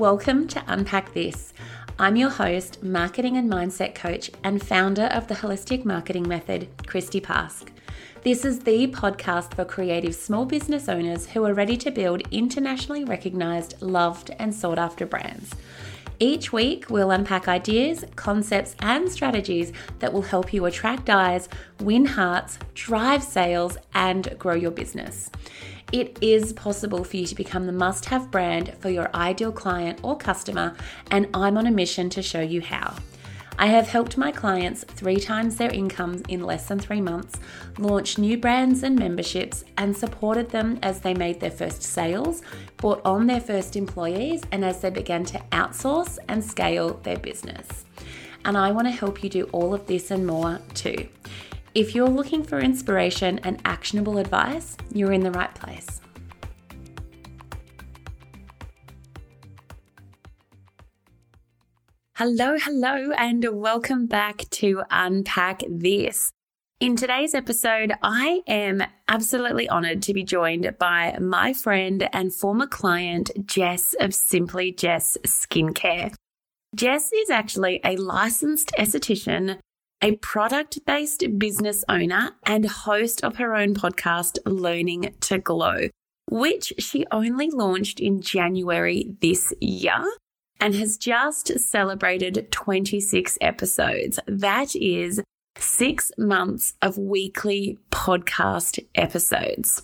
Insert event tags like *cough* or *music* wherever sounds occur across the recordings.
Welcome to Unpack This. I'm your host, marketing and mindset coach, and founder of the Holistic Marketing Method, Christy Pask. This is the podcast for creative small business owners who are ready to build internationally recognized, loved, and sought after brands. Each week, we'll unpack ideas, concepts, and strategies that will help you attract eyes, win hearts, drive sales, and grow your business. It is possible for you to become the must have brand for your ideal client or customer, and I'm on a mission to show you how. I have helped my clients three times their income in less than three months, launch new brands and memberships, and supported them as they made their first sales, brought on their first employees, and as they began to outsource and scale their business. And I want to help you do all of this and more too. If you're looking for inspiration and actionable advice, you're in the right place. Hello, hello, and welcome back to Unpack This. In today's episode, I am absolutely honored to be joined by my friend and former client, Jess of Simply Jess Skincare. Jess is actually a licensed esthetician a product based business owner and host of her own podcast, Learning to Glow, which she only launched in January this year and has just celebrated 26 episodes. That is six months of weekly podcast episodes.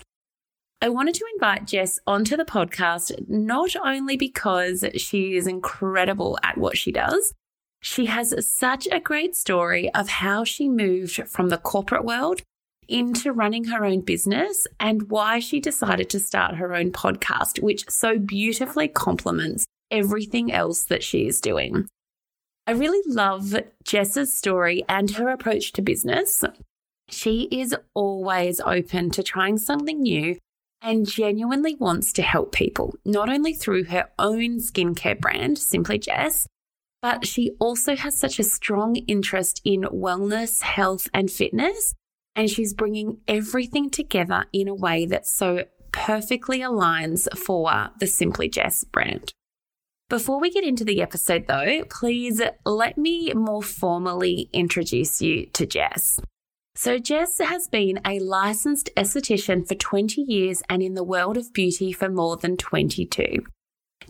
I wanted to invite Jess onto the podcast not only because she is incredible at what she does, she has such a great story of how she moved from the corporate world into running her own business and why she decided to start her own podcast, which so beautifully complements everything else that she is doing. I really love Jess's story and her approach to business. She is always open to trying something new and genuinely wants to help people, not only through her own skincare brand, Simply Jess, but she also has such a strong interest in wellness, health, and fitness. And she's bringing everything together in a way that so perfectly aligns for the Simply Jess brand. Before we get into the episode, though, please let me more formally introduce you to Jess. So, Jess has been a licensed esthetician for 20 years and in the world of beauty for more than 22.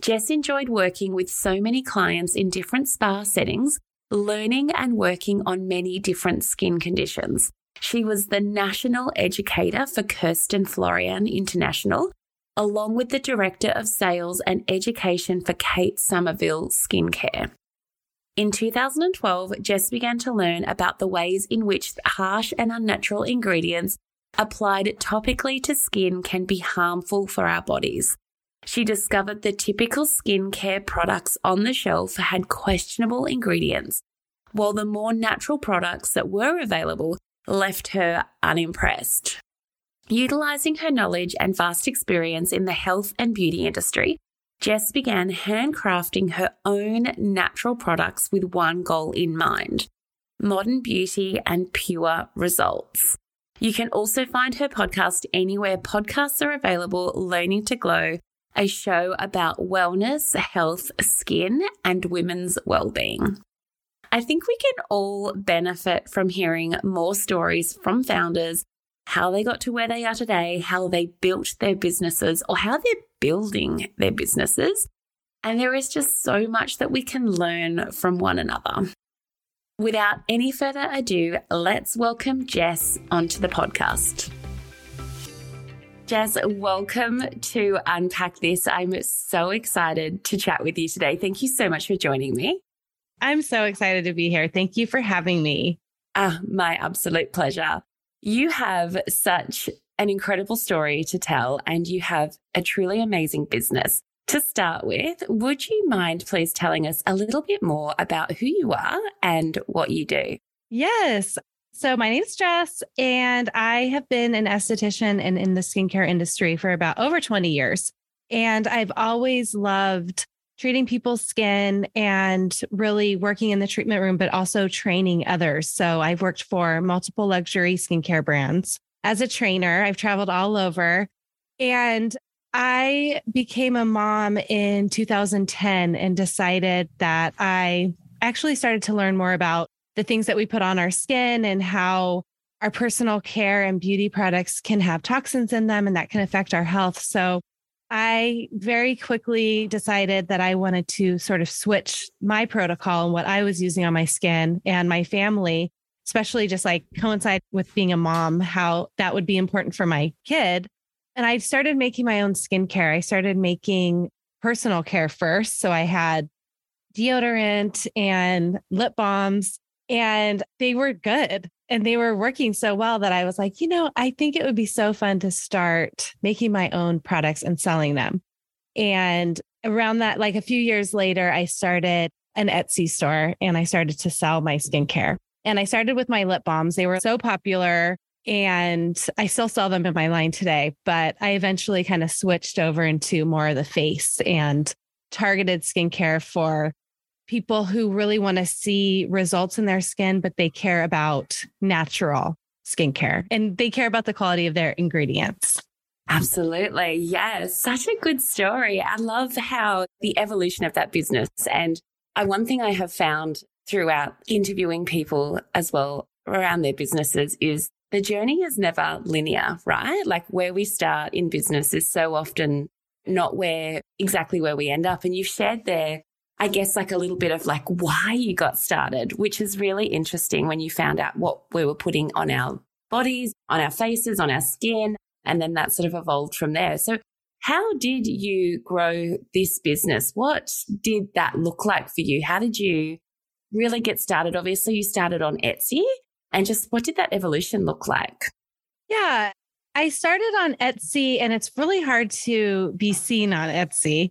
Jess enjoyed working with so many clients in different spa settings, learning and working on many different skin conditions. She was the national educator for Kerstin Florian International, along with the director of sales and education for Kate Somerville Skincare. In 2012, Jess began to learn about the ways in which harsh and unnatural ingredients applied topically to skin can be harmful for our bodies she discovered the typical skincare products on the shelf had questionable ingredients, while the more natural products that were available left her unimpressed. Utilizing her knowledge and vast experience in the health and beauty industry, Jess began handcrafting her own natural products with one goal in mind modern beauty and pure results. You can also find her podcast anywhere podcasts are available, Learning to Glow, a show about wellness, health, skin, and women's well-being. I think we can all benefit from hearing more stories from founders, how they got to where they are today, how they built their businesses, or how they're building their businesses. And there is just so much that we can learn from one another. Without any further ado, let's welcome Jess onto the podcast. Jess, welcome to Unpack This. I'm so excited to chat with you today. Thank you so much for joining me. I'm so excited to be here. Thank you for having me. Ah, my absolute pleasure. You have such an incredible story to tell, and you have a truly amazing business. To start with, would you mind please telling us a little bit more about who you are and what you do? Yes. So, my name is Jess, and I have been an esthetician and in the skincare industry for about over 20 years. And I've always loved treating people's skin and really working in the treatment room, but also training others. So, I've worked for multiple luxury skincare brands. As a trainer, I've traveled all over. And I became a mom in 2010 and decided that I actually started to learn more about the things that we put on our skin and how our personal care and beauty products can have toxins in them and that can affect our health. So I very quickly decided that I wanted to sort of switch my protocol and what I was using on my skin and my family, especially just like coincide with being a mom, how that would be important for my kid. And I started making my own skincare. I started making personal care first. So I had deodorant and lip balms, and they were good and they were working so well that I was like, you know, I think it would be so fun to start making my own products and selling them. And around that, like a few years later, I started an Etsy store and I started to sell my skincare. And I started with my lip balms. They were so popular and I still sell them in my line today, but I eventually kind of switched over into more of the face and targeted skincare for people who really want to see results in their skin, but they care about natural skincare and they care about the quality of their ingredients. Absolutely. Yeah. Such a good story. I love how the evolution of that business. And I, one thing I have found throughout interviewing people as well around their businesses is the journey is never linear, right? Like where we start in business is so often not where exactly where we end up. And you've shared there I guess like a little bit of like why you got started, which is really interesting when you found out what we were putting on our bodies, on our faces, on our skin. And then that sort of evolved from there. So how did you grow this business? What did that look like for you? How did you really get started? Obviously, you started on Etsy and just what did that evolution look like? Yeah, I started on Etsy and it's really hard to be seen on Etsy.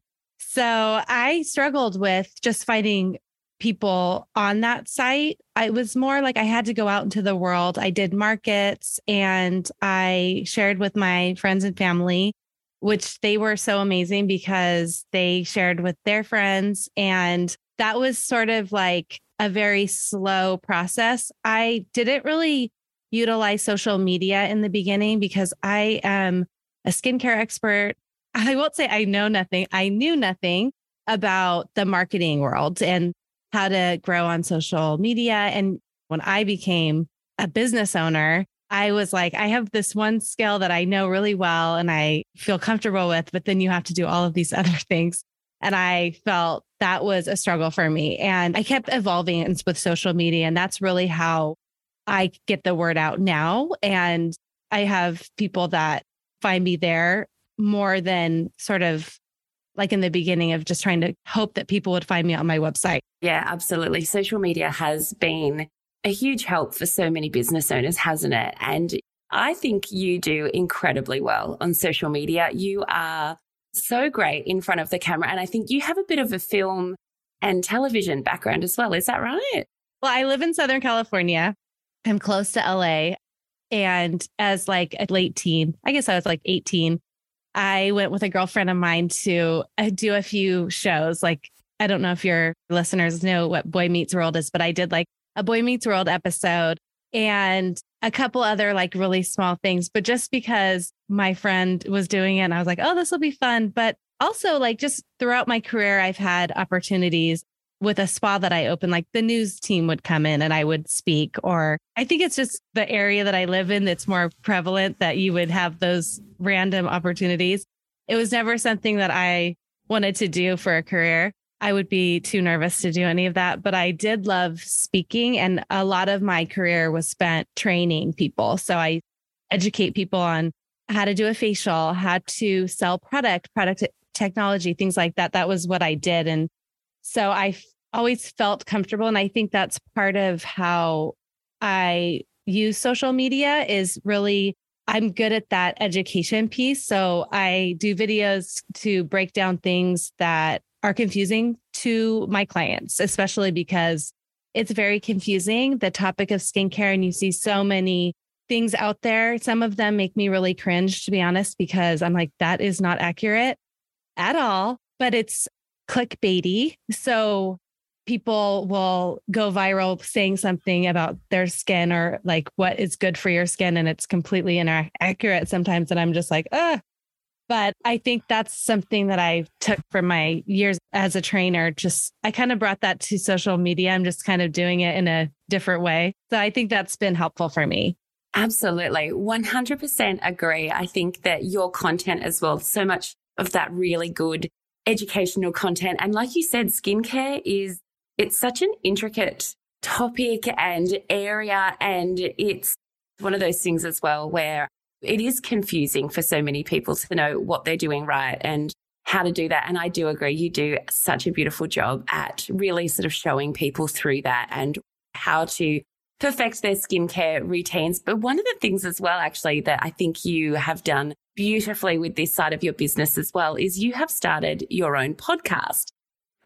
So I struggled with just finding people on that site. I was more like I had to go out into the world. I did markets and I shared with my friends and family, which they were so amazing because they shared with their friends. And that was sort of like a very slow process. I didn't really utilize social media in the beginning because I am a skincare expert. I won't say I know nothing. I knew nothing about the marketing world and how to grow on social media. And when I became a business owner, I was like, I have this one skill that I know really well and I feel comfortable with, but then you have to do all of these *laughs* other things. And I felt that was a struggle for me. And I kept evolving with social media. And that's really how I get the word out now. And I have people that find me there more than sort of like in the beginning of just trying to hope that people would find me on my website. Yeah, absolutely. Social media has been a huge help for so many business owners, hasn't it? And I think you do incredibly well on social media. You are so great in front of the camera. And I think you have a bit of a film and television background as well. Is that right? Well, I live in Southern California. I'm close to LA. And as like a late teen, I guess I was like 18, I went with a girlfriend of mine to uh, do a few shows. Like, I don't know if your listeners know what Boy Meets World is, but I did like a Boy Meets World episode and a couple other like really small things. But just because my friend was doing it, and I was like, oh, this will be fun. But also, like, just throughout my career, I've had opportunities with a spa that I opened, like the news team would come in and I would speak. Or I think it's just the area that I live in that's more prevalent that you would have those random opportunities. It was never something that I wanted to do for a career. I would be too nervous to do any of that, but I did love speaking. And a lot of my career was spent training people. So I educate people on how to do a facial, how to sell product, product technology, things like that. That was what I did. And so I always felt comfortable. And I think that's part of how I use social media is really, I'm good at that education piece. So I do videos to break down things that are confusing to my clients, especially because it's very confusing, the topic of skincare. And you see so many things out there. Some of them make me really cringe, to be honest, because I'm like, that is not accurate at all. But it's clickbaity. So people will go viral saying something about their skin or like what is good for your skin and it's completely inaccurate sometimes and i'm just like ah But I think that's something that I took from my years as a trainer. Just, I kind of brought that to social media. I'm just kind of doing it in a different way. So I think that's been helpful for me. Absolutely. 100% agree. I think that your content as well, so much of that really good educational content. And like you said, skincare is, it's such an intricate topic and area. And it's one of those things as well where it is confusing for so many people to know what they're doing right and how to do that. And I do agree, you do such a beautiful job at really sort of showing people through that and how to perfect their skincare routines. But one of the things as well, actually, that I think you have done beautifully with this side of your business as well is you have started your own podcast,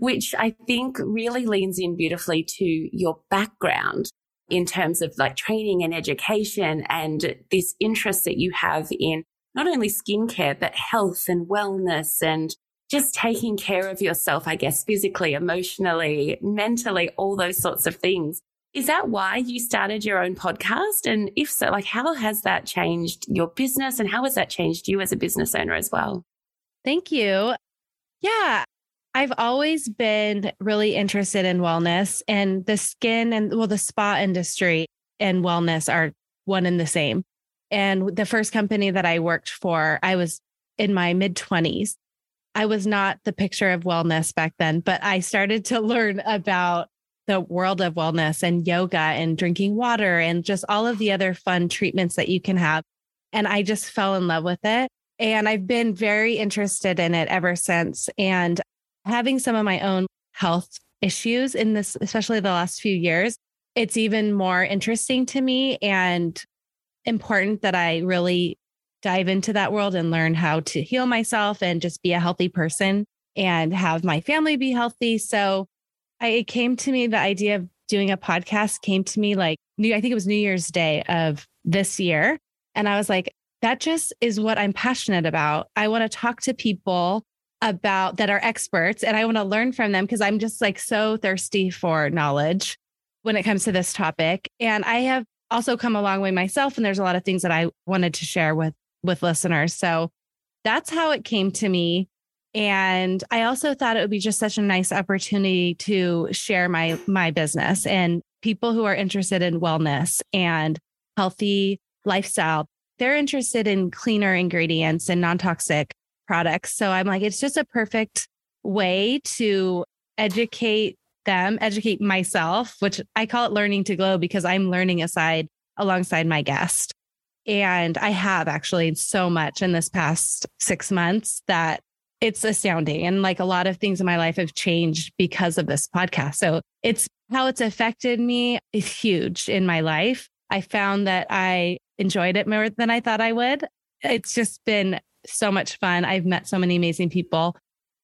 which I think really leans in beautifully to your background in terms of like training and education and this interest that you have in not only skincare, but health and wellness and just taking care of yourself, I guess, physically, emotionally, mentally, all those sorts of things. Is that why you started your own podcast? And if so, like how has that changed your business and how has that changed you as a business owner as well? Thank you. Yeah, I've always been really interested in wellness and the skin and well, the spa industry and wellness are one and the same. And the first company that I worked for, I was in my mid 20s. I was not the picture of wellness back then, but I started to *laughs* learn about the world of wellness and yoga and drinking water and just all of the other fun treatments that you can have. And I just fell in love with it. And I've been very interested in it ever since. And having some of my own health issues in this, especially the last few years, it's even more interesting to me and important that I really dive into that world and learn how to heal myself and just be a healthy person and have my family be healthy. So I, it came to me, the idea of doing a podcast came to me like new, I think it was New Year's Day of this year. And I was like, that just is what I'm passionate about. I want to talk to people about that are experts and I want to learn from them because I'm just like so thirsty for knowledge when it comes to this topic. And I have also come a long way myself and there's a lot of things that I wanted to share with with listeners. So that's how it came to me. And I also thought it would be just such a nice opportunity to share my my business and people who are interested in wellness and healthy lifestyle. They're interested in cleaner ingredients and non-toxic products. So I'm like, it's just a perfect way to educate them, educate myself, which I call it learning to glow because I'm learning aside alongside my guest. And I have actually so much in this past six months that it's astounding. And like a lot of things in my life have changed because of this podcast. So it's how it's affected me is huge in my life. I found that I enjoyed it more than I thought I would. It's just been so much fun. I've met so many amazing people,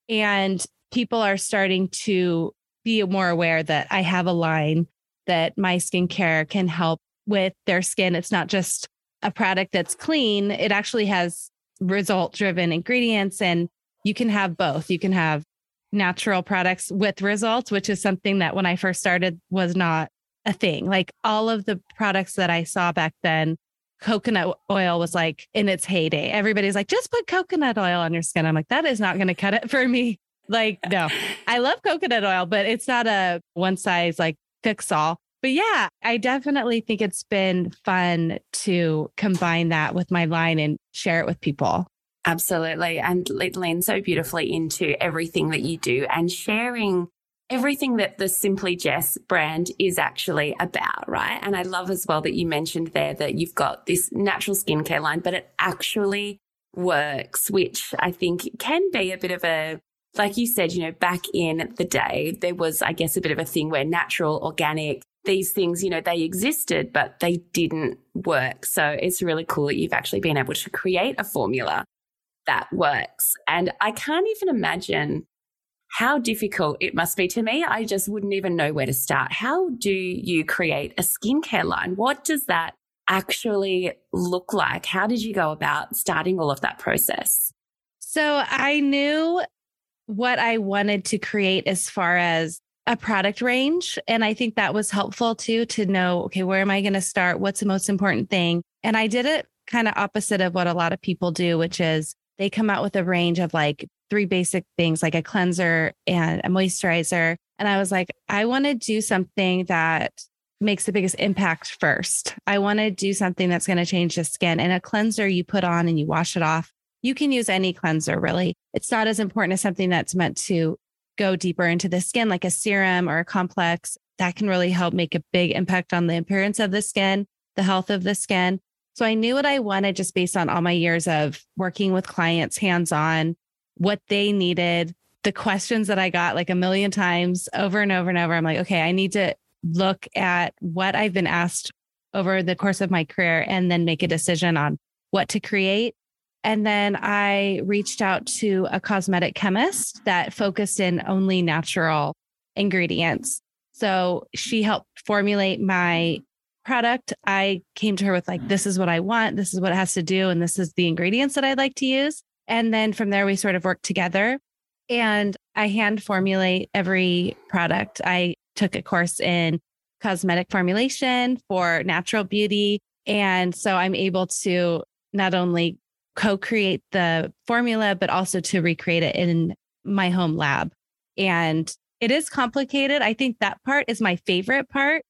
and people are starting to be more aware that I have a line that my skincare can help with their skin. It's not just a product that's clean, it actually has result driven ingredients, and you can have both. You can have natural products with results, which is something that when I first started was not a thing. Like all of the products that I saw back then coconut oil was like in its heyday. Everybody's like, just put coconut oil on your skin. I'm like, that is not going to cut it for me. *laughs* Like, no, *laughs* I love coconut oil, but it's not a one size like fix all. But yeah, I definitely think it's been fun to combine that with my line and share it with people. Absolutely. And it leans so beautifully into everything that you do and sharing everything that the Simply Jess brand is actually about, right? And I love as well that you mentioned there that you've got this natural skincare line, but it actually works, which I think can be a bit of a, like you said, you know, back in the day, there was, I guess, a bit of a thing where natural, organic, these things, you know, they existed, but they didn't work. So it's really cool that you've actually been able to create a formula that works. And I can't even imagine how difficult it must be to me. I just wouldn't even know where to start. How do you create a skincare line? What does that actually look like? How did you go about starting all of that process? So I knew what I wanted to create as far as a product range. And I think that was helpful too to know, okay, where am I going to start? What's the most important thing? And I did it kind of opposite of what a lot of people do, which is they come out with a range of like three basic things like a cleanser and a moisturizer. And I was like, I want to do something that makes the biggest impact first. I want to do something that's going to change the skin. And a cleanser you put on and you wash it off. You can use any cleanser, really. It's not as important as something that's meant to go deeper into the skin, like a serum or a complex. That can really help make a big impact on the appearance of the skin, the health of the skin. So I knew what I wanted just based on all my years of working with clients hands on, what they needed, the questions that I got like a million times over and over and over. I'm like, okay, I need to look at what I've been asked over the course of my career and then make a decision on what to create. And then I reached out to a cosmetic chemist that focused in only natural ingredients. So she helped formulate my product, I came to her with like, this mm. is what I want. This is what it has to do. And this is the ingredients that I'd like to use. And then from there, we sort of work together and I hand formulate every product. I took a course in cosmetic formulation for natural beauty. And so I'm able to not only co create the formula, but also to recreate it in my home lab. And it is complicated. I think that part is my favorite part.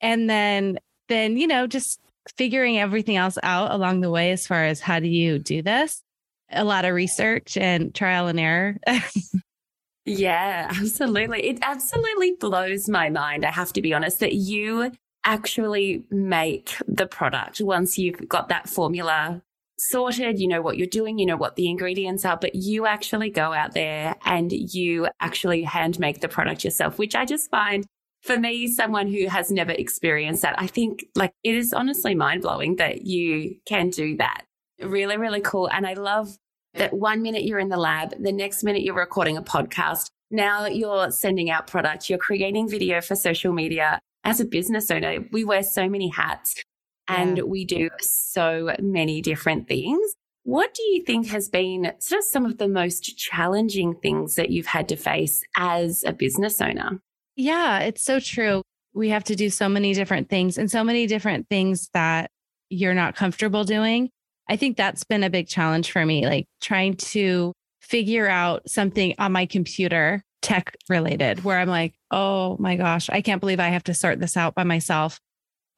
And then then, you know, just figuring everything else out along the way as far as how do you do this? A lot of research and trial and error. *laughs* yeah, absolutely. It absolutely blows my mind, I have to be honest, that you actually make the product once you've got that formula sorted, you know what you're doing, you know what the ingredients are, but you actually go out there and you actually hand make the product yourself, which I just find for me, someone who has never experienced that, I think like it is honestly mind blowing that you can do that. Really, really cool. And I love that one minute you're in the lab, the next minute you're recording a podcast. Now you're sending out products, you're creating video for social media. As a business owner, we wear so many hats and yeah. we do so many different things. What do you think has been sort of some of the most challenging things that you've had to face as a business owner? Yeah, it's so true. We have to do so many different things and so many different things that you're not comfortable doing. I think that's been a big challenge for me, like trying to figure out something on my computer, tech related, where I'm like, oh my gosh, I can't believe I have to sort this out by myself.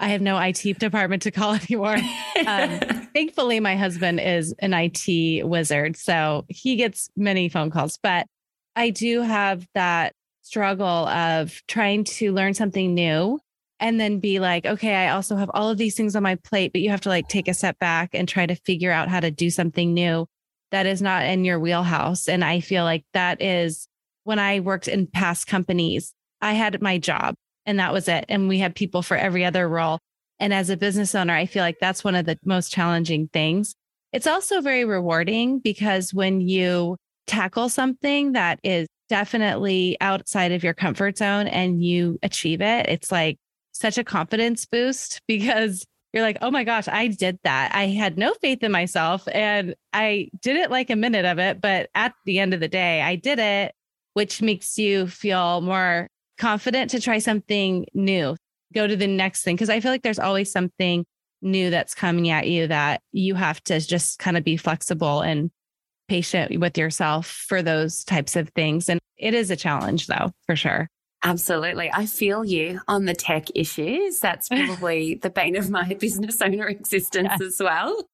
I have no IT department to call *laughs* anymore. Um, *laughs* thankfully, my husband is an IT wizard, so he gets many phone calls, but I do have that struggle of trying to learn something new and then be like, okay, I also have all of these things on my plate, but you have to like take a step back and try to figure out how to do something new that is not in your wheelhouse. And I feel like that is when I worked in past companies, I had my job and that was it. And we had people for every other role. And as a business owner, I feel like that's one of the most challenging things. It's also very rewarding because when you tackle something that is definitely outside of your comfort zone and you achieve it, it's like such a confidence boost *laughs* because you're like, oh my gosh, I did that. I had no faith in myself and I did it like a minute of it. But at the end of the day, I did it, which makes you feel more confident to try something new, go to the next thing. Cause I feel like there's always something new that's coming at you that you have to just kind of be flexible and patient with yourself for those types of things. And it is a challenge, though, for sure. Absolutely. I feel you on the tech issues. That's *laughs* probably the bane of my *laughs* business owner existence yes. as well.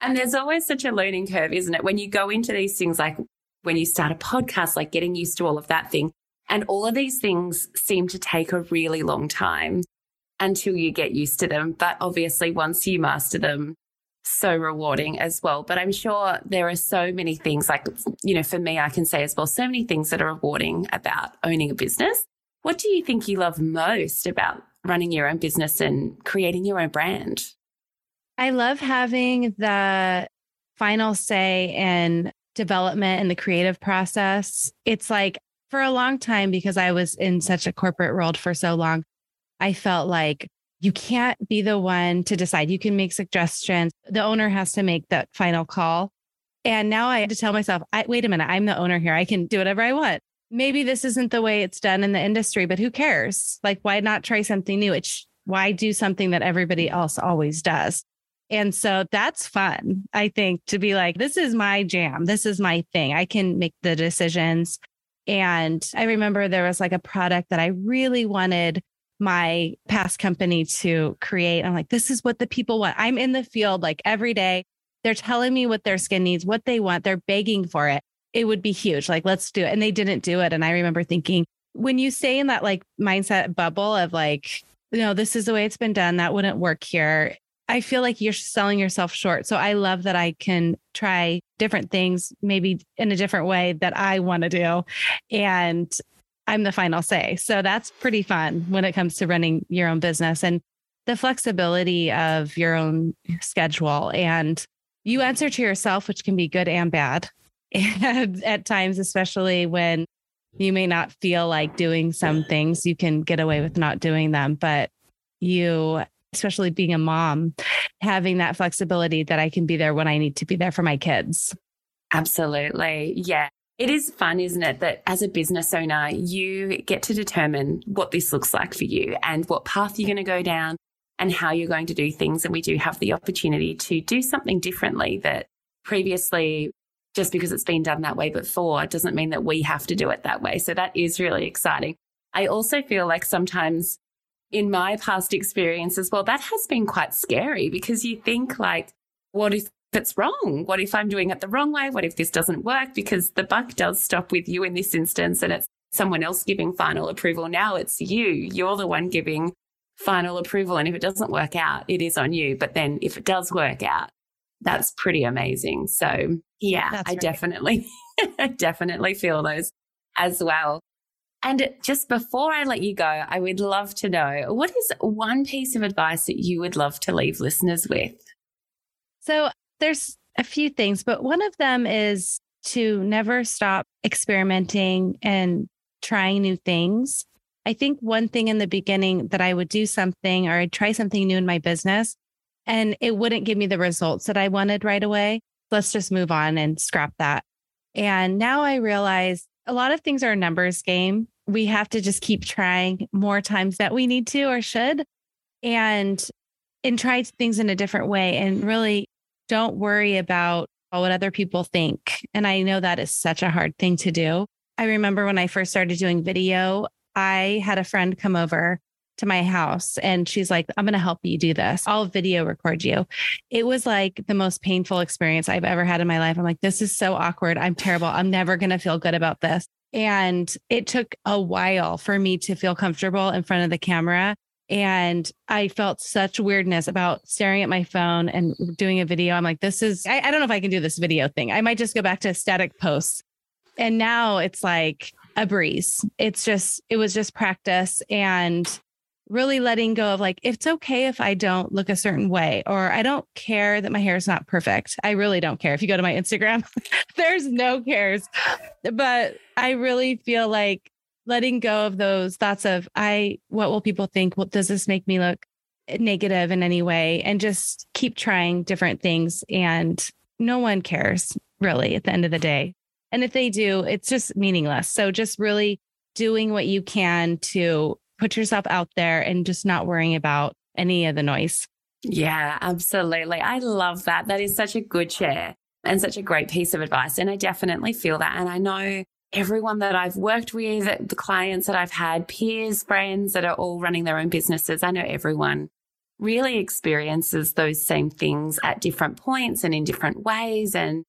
And there's always such a learning curve, isn't it? When you go into these things, like when you start a podcast, like getting used to all of that thing. And all of these things seem to take a really long time until you get used to them. But obviously, once you master them, so rewarding as well. But I'm sure there are so many things like, you know, for me, I can say as well, so many things that are rewarding about owning a business. What do you think you love most about running your own business and creating your own brand? I love having the final say in development and the creative process. It's like for a long time, because I was in such a corporate world for so long, I felt like you can't be the one to decide. You can make suggestions. The owner has to make that final call. And now I have to tell myself, I, wait a minute, I'm the owner here. I can do whatever I want. Maybe this isn't the way it's done in the industry, but who cares? Like, why not try something new? It's why do something that everybody else always does? And so that's fun, I think, to be like, this is my jam. This is my thing. I can make the decisions. And I remember there was like a product that I really wanted my past company to create. I'm like, this is what the people want. I'm in the field like every day. They're telling me what their skin needs, what they want. They're begging for it. It would be huge. Like, let's do it. And they didn't do it. And I remember thinking, when you stay in that like mindset bubble of like, know, this is the way it's been done, that wouldn't work here. I feel like you're selling yourself short. So I love that I can try different things, maybe in a different way that I want to do. And I'm the final say. So that's pretty fun when it comes to running your own business and the flexibility of your own schedule. And you answer to yourself, which can be good and bad. *laughs* And at times, especially when you may not feel like doing some things, you can get away with not doing them. But you, especially being a mom, having that flexibility that I can be there when I need to be there for my kids. Absolutely. Yeah. It is fun, isn't it? That as a business owner, you get to determine what this looks like for you and what path you're going to go down and how you're going to do things. And we do have the opportunity to do something differently that previously, just because it's been done that way before, doesn't mean that we have to do it that way. So that is really exciting. I also feel like sometimes in my past experiences, well, that has been quite scary because you think like, what if it's wrong? What if I'm doing it the wrong way? What if this doesn't work? Because the buck does stop with you in this instance and it's someone else giving final approval. Now it's you. You're the one giving final approval. And if it doesn't work out, it is on you. But then if it does work out, that's pretty amazing. So yeah, that's I right. definitely, *laughs* I definitely feel those as well. And just before I let you go, I would love to know what is one piece of advice that you would love to leave listeners with? So there's a few things, but one of them is to never stop experimenting and trying new things. I think one thing in the beginning that I would do something or I'd try something new in my business and it wouldn't give me the results that I wanted right away. Let's just move on and scrap that. And now I realize a lot of things are a numbers game. We have to just keep trying more times that we need to or should and and try things in a different way and really don't worry about what other people think. And I know that is such a hard thing to do. I remember when I first started doing video, I had a friend come over to my house and she's like, I'm going to help you do this. I'll video record you. It was like the most painful experience I've ever had in my life. I'm like, this is so awkward. I'm terrible. I'm never going to feel good about this. And it took a while for me to feel comfortable in front of the camera. And I felt such weirdness about staring at my phone and doing a video. I'm like, this is, I, I don't know if I can do this video thing. I might just go back to static posts. And now it's like a breeze. It's just, it was just practice and really letting go of like, it's okay if I don't look a certain way, or I don't care that my hair is not perfect. I really don't care. If you go to my Instagram, *laughs* there's no cares. But I really feel like letting go of those thoughts of I what will people think? What does this make me look negative in any way? And just keep trying different things and no one cares really at the end of the day. And if they do, it's just meaningless. So just really doing what you can to put yourself out there and just not worrying about any of the noise. Yeah, absolutely. I love that. That is such a good share and such a great piece of advice. And I definitely feel that. And I know everyone that I've worked with, the clients that I've had, peers, friends that are all running their own businesses, I know everyone really experiences those same things at different points and in different ways. And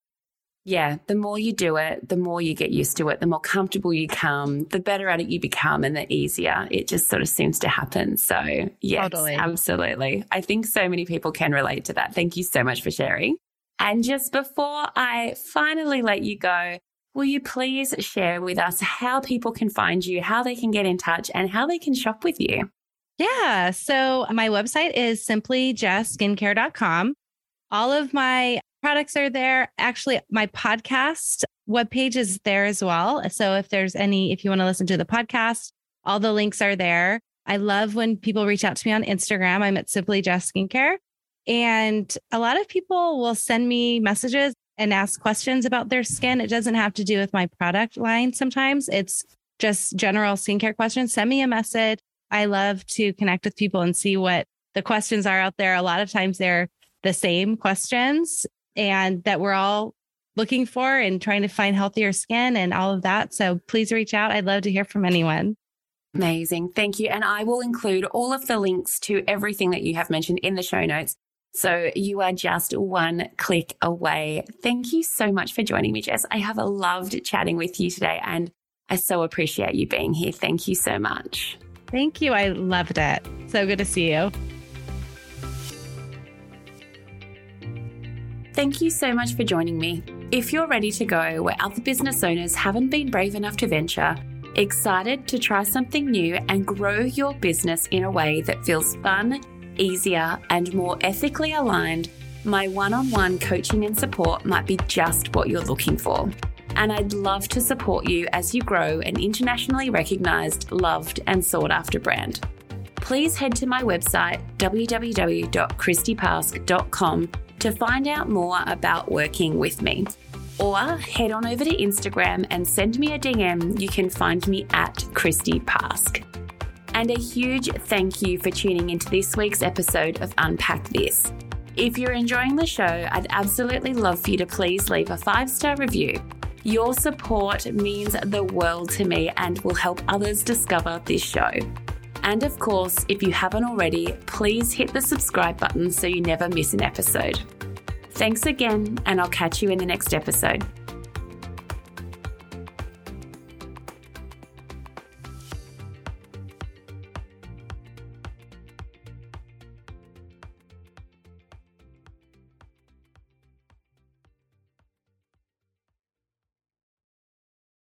yeah, the more you do it, the more you get used to it, the more comfortable you come, the better at it you become, and the easier it just sort of seems to happen. So, yes, totally. absolutely. I think so many people can relate to that. Thank you so much for sharing. And just before I finally let you go, Will you please share with us how people can find you, how they can get in touch, and how they can shop with you? Yeah. So my website is simplyjessskincare.com. All of my products are there. Actually, my podcast webpage is there as well. So if there's any, if you want to listen to the podcast, all the links are there. I love when people reach out to me on Instagram. I'm at Simply Jess Skincare. And a lot of people will send me messages and ask questions about their skin. It doesn't have to do with my product line sometimes. It's just general skincare questions. Send me a message. I love to connect with people and see what the questions are out there. A lot of times they're the same questions and that we're all looking for and trying to find healthier skin and all of that. So please reach out. I'd love to hear from anyone. Amazing. Thank you. And I will include all of the links to everything that you have mentioned in the show notes. So you are just one click away. Thank you so much for joining me, Jess. I have loved chatting with you today and I so appreciate you being here. Thank you so much. Thank you. I loved it. So good to see you. Thank you so much for joining me. If you're ready to go where other business owners haven't been brave enough to venture, excited to try something new and grow your business in a way that feels fun, easier, and more ethically aligned, my one on one coaching and support might be just what you're looking for. And I'd love to support you as you grow an internationally recognized, loved, and sought after brand. Please head to my website, www.christypask.com, to find out more about working with me. Or head on over to Instagram and send me a DM. You can find me at Christy Pask. And a huge thank you for tuning into this week's episode of Unpack This. If you're enjoying the show, I'd absolutely love for you to please leave a five star review. Your support means the world to me and will help others discover this show. And of course, if you haven't already, please hit the subscribe button so you never miss an episode. Thanks again, and I'll catch you in the next episode.